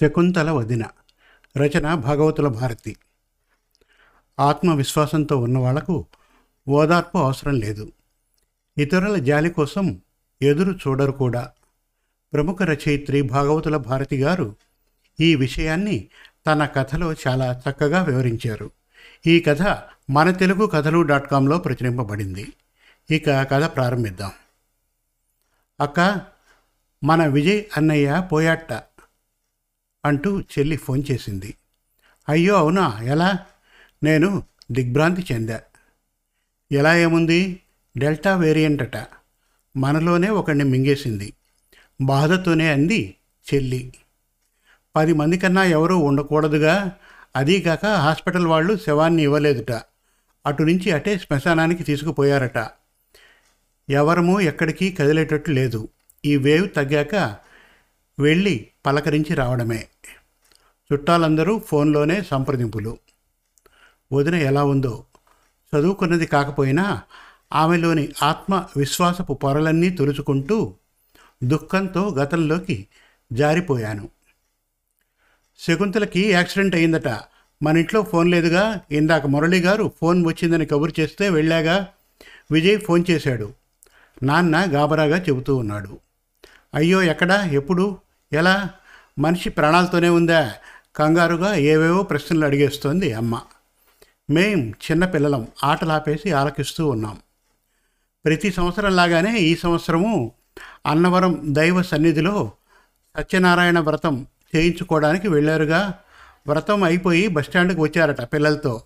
శకుంతల వదిన. రచన భాగవతుల భారతి. ఆత్మవిశ్వాసంతో ఉన్నవాళ్ళకు ఓదార్పు అవసరం లేదు. ఇతరుల జాలి కోసం ఎదురు చూడరు కూడా. ప్రముఖ రచయిత్రి భాగవతుల భారతి గారు ఈ విషయాన్ని తన కథలో చాలా చక్కగా వివరించారు. ఈ కథ మన తెలుగు కథలు డాట్ కాంలో ప్రచురింపబడింది. ఇక కథ ప్రారంభిద్దాం. అక్క మన విజయ్ అన్నయ్య పోయాట్ట. అంటూ చెల్లి ఫోన్ చేసింది. అయ్యో అవునా? ఎలా? నేను దిగ్భ్రాంతి చెందా. ఎలా ఏముంది? డెల్టా వేరియంట్ అట మనలోనే ఒకడిని మింగేసింది. బాధతోనే అంది చెల్లి. పది మంది కన్నా ఎవరూ ఉండకూడదుగా? అదీకాక హాస్పిటల్ వాళ్ళు శవాన్ని ఇవ్వలేదుట. అటు నుంచి అటే శ్మశానానికి తీసుకుపోయారట. ఎవరము ఎక్కడికి కదిలేటట్టు లేదు. ఈ వేవ్ తగ్గాక వెళ్ళి పలకరించి రావడమే. చుట్టాలందరూ ఫోన్లోనే సంప్రదింపులు. వదిన ఎలా ఉందో. చదువుకున్నది కాకపోయినా ఆమెలోని ఆత్మ విశ్వాసపు పొరలన్నీ తొలుచుకుంటూ దుఃఖంతో గతంలోకి జారిపోయాను. శకుంతలకి యాక్సిడెంట్ అయిందట మన ఇంట్లో ఫోన్ లేదుగా. ఇందాక మురళి గారు ఫోన్ వచ్చిందని కబురు చేస్తే వెళ్ళాగా. విజయ్ ఫోన్ చేశాడు. నాన్న గాబరాగా చెబుతూ ఉన్నాడు. అయ్యో ఎక్కడా? ఎప్పుడు? ఎలా? మనిషి ప్రాణాలతోనే ఉందా? కంగారుగా ఏవేవో ప్రశ్నలు అడిగేస్తోంది అమ్మ. మేం చిన్నపిల్లలం ఆటలాపేసి ఆలకిస్తూ ఉన్నాం. ప్రతి సంవత్సరం లాగానే ఈ సంవత్సరము అన్నవరం దైవ సన్నిధిలో సత్యనారాయణ వ్రతం చేయించుకోవడానికి వెళ్ళారుగా. వ్రతం అయిపోయి బస్టాండ్కి వచ్చారట పిల్లలతో.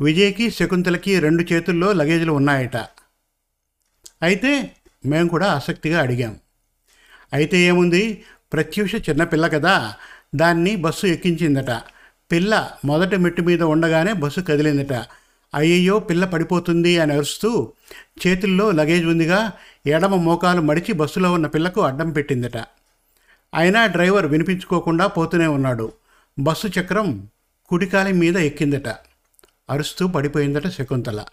విజయ్కి శకుంతలకి రెండు చేతుల్లో లగేజీలు ఉన్నాయట. అయితే మేము కూడా ఆసక్తిగా అడిగాం. అయితే ఏముంది? ప్రత్యూష చిన్నపిల్ల కదా దాన్ని బస్సు ఎక్కించిందట. పిల్ల మొదటి మెట్టు మీద ఉండగానే బస్సు కదిలిందట. అయ్యయ్యో పిల్ల పడిపోతుంది అని అరుస్తూ చేతుల్లో లగేజ్ ఉందిగా ఎడమ మోకాలు మడిచి బస్సులో ఉన్న పిల్లకు అడ్డం పెట్టిందట. అయినా డ్రైవర్ వినిపించుకోకుండా పోతూనే ఉన్నాడు. బస్సు చక్రం కుడికాలి మీద ఎక్కిందట. అరుస్తూ పడిపోయిందట శకుంతల.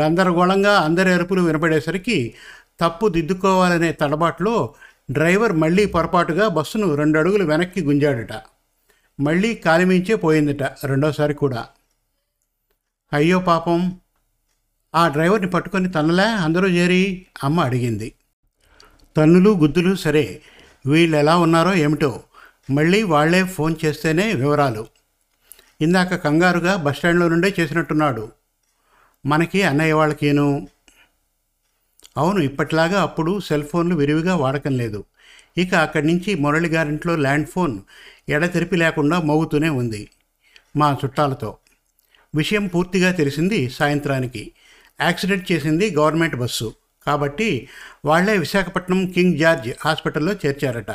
గందరగోళంగా అందరి అరుపులు వినపడేసరికి తప్పు దిద్దుకోవాలనే తడబాట్లో డ్రైవర్ మళ్ళీ పొరపాటుగా బస్సును రెండు అడుగులు వెనక్కి గుంజాడట. మళ్ళీ కాలిమించే పోయిందట రెండోసారి కూడా. అయ్యో పాపం. ఆ డ్రైవర్ని పట్టుకొని తన్నలే అందరూ చేరి అమ్మ అడిగింది. తన్నులు గుద్దులు సరే వీళ్ళు ఎలా ఉన్నారో ఏమిటో మళ్ళీ వాళ్ళే ఫోన్ చేస్తేనే వివరాలు. ఇందాక కంగారుగా బస్టాండ్లో నుండే చేసినట్టున్నాడు. మనకి అన్నయ్య వాళ్ళకేను అవును ఇప్పట్లాగా అప్పుడు సెల్ ఫోన్లు విరివిగా వాడకం లేదు. ఇక అక్కడి నుంచి మురళి గారింట్లో ల్యాండ్ ఫోన్ ఎడతెరిపి లేకుండా మోగుతూనే ఉంది మా చుట్టాలతో. విషయం పూర్తిగా తెలిసింది సాయంత్రానికి. యాక్సిడెంట్ చేసింది గవర్నమెంట్ బస్సు. కాబట్టి వాళ్ళే విశాఖపట్నం కింగ్ జార్జ్ హాస్పిటల్లో చేర్చారట.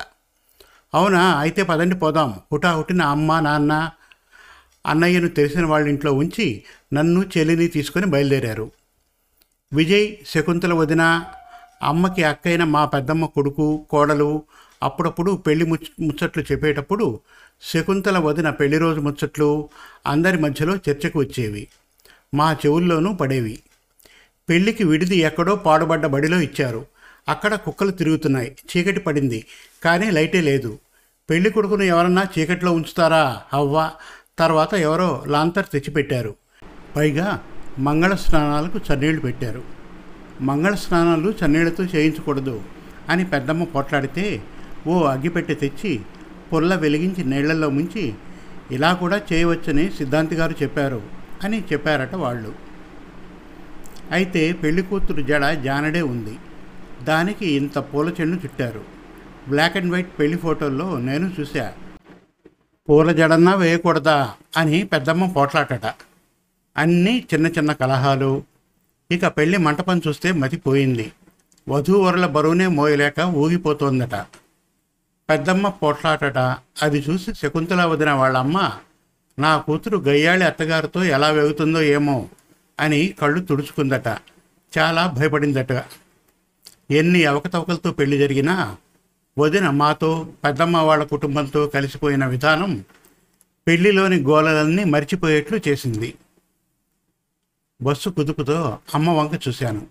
అవునా అయితే పదండి పోదాం. హుటాహుటిన అమ్మ నాన్న అన్నయ్యను తెలిసిన వాళ్ళ ఇంట్లో ఉంచి నన్ను చెల్లిని తీసుకొని బయలుదేరారు. విజయ్ శకుంతల వదిన అమ్మకి అక్కైన మా పెద్దమ్మ కొడుకు కోడలు అప్పుడప్పుడు పెళ్ళి ముచ్చ ముచ్చట్లు చెప్పేటప్పుడు శకుంతల వదిన పెళ్ళి రోజు ముచ్చట్లు అందరి మధ్యలో చర్చకు వచ్చేవి. మా చెవుల్లోనూ పడేవి. పెళ్ళికి విడిది ఎక్కడో పాడుబడ్డ బడిలో ఇచ్చారు. అక్కడ కుక్కలు తిరుగుతున్నాయి. చీకటి పడింది. కానీ లైటే లేదు. పెళ్ళి కొడుకును ఎవరన్నా చీకట్లో ఉంచుతారా? అవ్వ తర్వాత ఎవరో లాంతర్ తెచ్చిపెట్టారు. పైగా మంగళ స్నానాలకు చన్నీళ్ళు పెట్టారు. మంగళ స్నానాలు చన్నీళ్ళతో చేయించకూడదు అని పెద్దమ్మ పోట్లాడితే ఓ అగ్గిపెట్టె తెచ్చి పొల్ల వెలిగించి నీళ్ళలో ముంచి ఇలా కూడా చేయవచ్చని సిద్ధాంతి గారు చెప్పారు అని చెప్పారట వాళ్ళు. అయితే పెళ్ళి కూతురు జడ జానడే ఉంది. దానికి ఇంత పూల చెండు చుట్టారు. బ్లాక్ అండ్ వైట్ పెళ్ళి ఫోటోల్లో నేను చూశా. పూల జడన్నా వేయకూడదా అని పెద్దమ్మ పోట్లాటట. అన్నీ చిన్న చిన్న కలహాలు. ఇక పెళ్ళి మంటపం చూస్తే మతిపోయింది. వధూవరుల బరువునే మోయలేక ఊగిపోతోందట. పెద్దమ్మ పోట్లాటట. అది చూసి శకుంతల వదిన వాళ్ళమ్మ నా కూతురు గయ్యాళి అత్తగారితో ఎలా వెగుతుందో ఏమో అని కళ్ళు తుడుచుకుందట. చాలా భయపడిందట. ఎన్ని అవకతవకలతో పెళ్ళి జరిగినా వదిన మాతో పెద్దమ్మ వాళ్ళ కుటుంబంతో కలిసిపోయిన విధానం పెళ్ళిలోని గోలలన్నీ మర్చిపోయేట్లు చేసింది. బస్సు కుదుపుతో అమ్మ వంక చూశాను.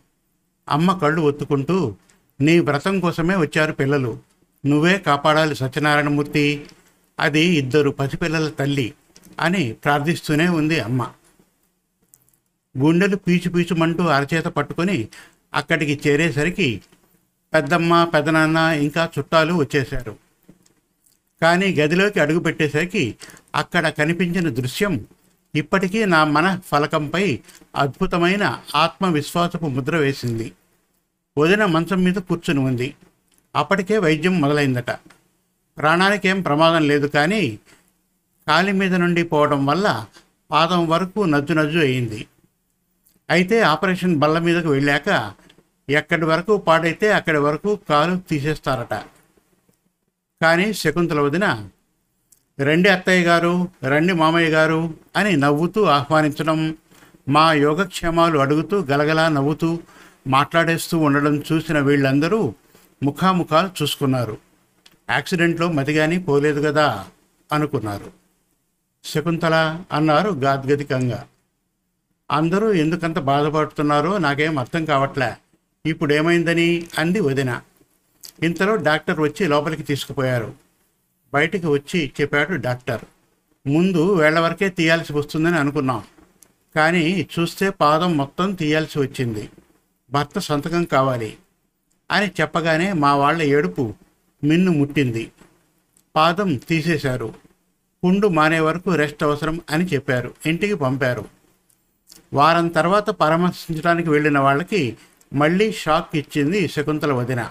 అమ్మ కళ్ళు ఒత్తుకుంటూ నీ వ్రతం కోసమే వచ్చారు పిల్లలు. నువ్వే కాపాడాలి సత్యనారాయణమూర్తి. అది ఇద్దరు పసిపిల్లల తల్లి అని ప్రార్థిస్తూనే ఉంది అమ్మ. గుండెలు పీచు పీచుమంటూ అరచేత పట్టుకొని అక్కడికి చేరేసరికి పెద్దమ్మ పెదనాన్న ఇంకా చుట్టాలు వచ్చేశారు. కానీ గదిలోకి అడుగు పెట్టేసరికి అక్కడ కనిపించిన దృశ్యం ఇప్పటికీ నా మన ఫలకంపై అద్భుతమైన ఆత్మవిశ్వాసపు ముద్ర వేసింది. వదిన మంచం మీద కూర్చుని ఉంది. అప్పటికే వైద్యం మొదలైందట. ప్రాణానికేం ప్రమాదం లేదు కానీ కాలి మీద నుండి పోవడం వల్ల పాదం వరకు నజ్జు నజ్జు అయింది. అయితే ఆపరేషన్ బల్ల మీదకు వెళ్ళాక ఎక్కడి వరకు పాడైతే అక్కడి వరకు కాలు తీసేస్తారట. కానీ శకుంతల వదిన రండి అత్తయ్య గారు రండి మామయ్య గారు అని నవ్వుతూ ఆహ్వానించడం మా యోగక్షేమాలు అడుగుతూ గలగలా నవ్వుతూ మాట్లాడేస్తూ ఉండడం చూసిన వీళ్ళందరూ ముఖాముఖాలు చూసుకున్నారు. యాక్సిడెంట్లో మతిగాని పోలేదు కదా అనుకున్నారు. శకుంతల అన్నారు గాద్గదికంగా అందరూ ఎందుకంత బాధపడుతున్నారో నాకేం అర్థం కావట్లే. ఇప్పుడు ఏమైందని అంది వదిన. ఇంతలో డాక్టర్ వచ్చి లోపలికి తీసుకుపోయారు. బయటికి వచ్చి చెప్పాడు డాక్టర్. ముందు వేళ్ళ వరకే తీయాల్సి వస్తుందని అనుకున్నాం. కానీ చూస్తే పాదం మొత్తం తీయాల్సి వచ్చింది. భర్త సంతకం కావాలి అని చెప్పగానే మా వాళ్ళ ఏడుపు మిన్ను ముట్టింది. పాదం తీసేశారు. పుండు మానే వరకు రెస్ట్ అవసరం అని చెప్పారు. ఇంటికి పంపారు. వారం తర్వాత పరామర్శించడానికి వెళ్ళిన వాళ్ళకి మళ్ళీ షాక్ ఇచ్చింది శకుంతల వదిన.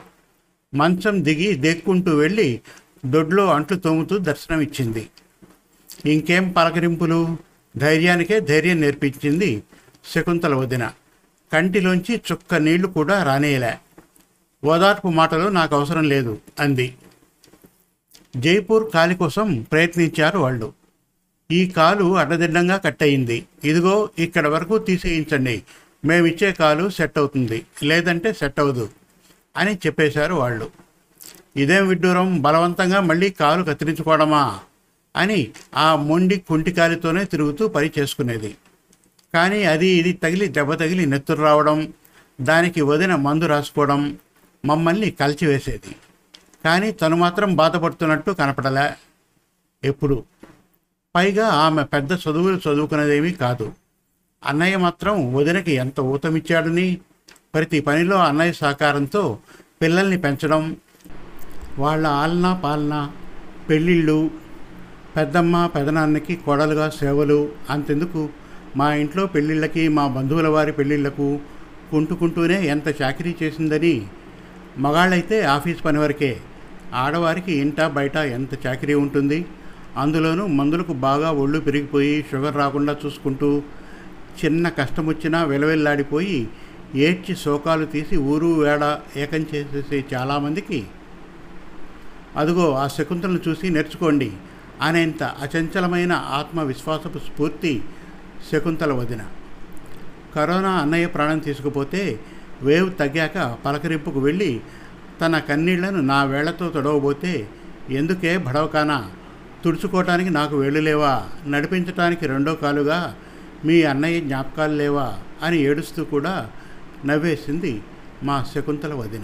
మంచం దిగి దేక్కుంటూ వెళ్ళి దొడ్లో అంట్లు తోముతూ దర్శనమిచ్చింది. ఇంకేం పలకరింపులు? ధైర్యానికే ధైర్యం నేర్పించింది శకుంతల వదిన. కంటిలోంచి చుక్క నీళ్ళు కూడా రానేయలే ఓదార్పు మాటలు నాకు అవసరం లేదు అంది. జైపూర్ కాలి కోసం ప్రయత్నించారు వాళ్ళు. ఈ కాలు అడ్డదిడ్డంగా కట్టయింది. ఇదిగో ఇక్కడ వరకు తీసేయించండి. మేమిచ్చే కాలు సెట్ అవుతుంది. లేదంటే సెట్ అవ్వదు అని చెప్పేశారు వాళ్ళు. ఇదేం విడ్డూరం? బలవంతంగా మళ్ళీ కాలు కత్తిరించుకోవడమా? అని ఆ మొండి కుంటికాలితోనే తిరుగుతూ పని చేసుకునేది. కానీ అది ఇది తగిలి దెబ్బ తగిలి నెత్తురు రావడం దానికి వదిన మందు రాసుకోవడం మమ్మల్ని కలిచివేసేది. కానీ తను మాత్రం బాధపడుతున్నట్టు కనపడలే. ఎప్పుడు? పైగా ఆమె పెద్ద చదువులు చదువుకునేదేమీ కాదు. అన్నయ్య మాత్రం వదినకి ఎంత ఊతమిచ్చాడని ప్రతి పనిలో అన్నయ్య సహకారంతో పిల్లల్ని పెంచడం వాళ్ళ ఆలన పాలన పెళ్ళిళ్ళు పెద్దమ్మ పెదనాన్నకి కోడలుగా సేవలు అంతెందుకు? మా ఇంట్లో పెళ్ళిళ్ళకి మా బంధువుల వారి పెళ్ళిళ్ళకు కుంటుకుంటూనే ఎంత చాకరీ చేసిందని? మగాళ్ళైతే ఆఫీస్ పని వరకే. ఆడవారికి ఇంట బయట ఎంత చాకరీ ఉంటుంది? అందులోనూ మందులకు బాగా ఒళ్ళు పెరిగిపోయి షుగర్ రాకుండా చూసుకుంటూ చిన్న కష్టం వచ్చినా వెలవెల్లాడిపోయి ఏడ్చి శోకాలు తీసి ఊరు వేడ ఏకం చేసేసే చాలామందికి అదుగో ఆ శకుంతలను చూసి నేర్చుకోండి. అనేంత అచంచలమైన ఆత్మవిశ్వాసపు స్ఫూర్తి శకుంతల వదిన. కరోనా అన్నయ్య ప్రాణం తీసుకుపోతే వేవ్ తగ్గాక పలకరింపుకు వెళ్ళి తన కన్నీళ్ళను నా వేళ్ళతో తొడవబోతే ఎందుకే భడవకానా? తుడుచుకోవటానికి నాకు వేళ్ళు లేవా? నడిపించటానికి రెండో కాలుగా మీ అన్నయ్య జ్ఞాపకాలు లేవా? అని ఏడుస్తూ కూడా నవ్వేసింది మా శకుంతల వదిన.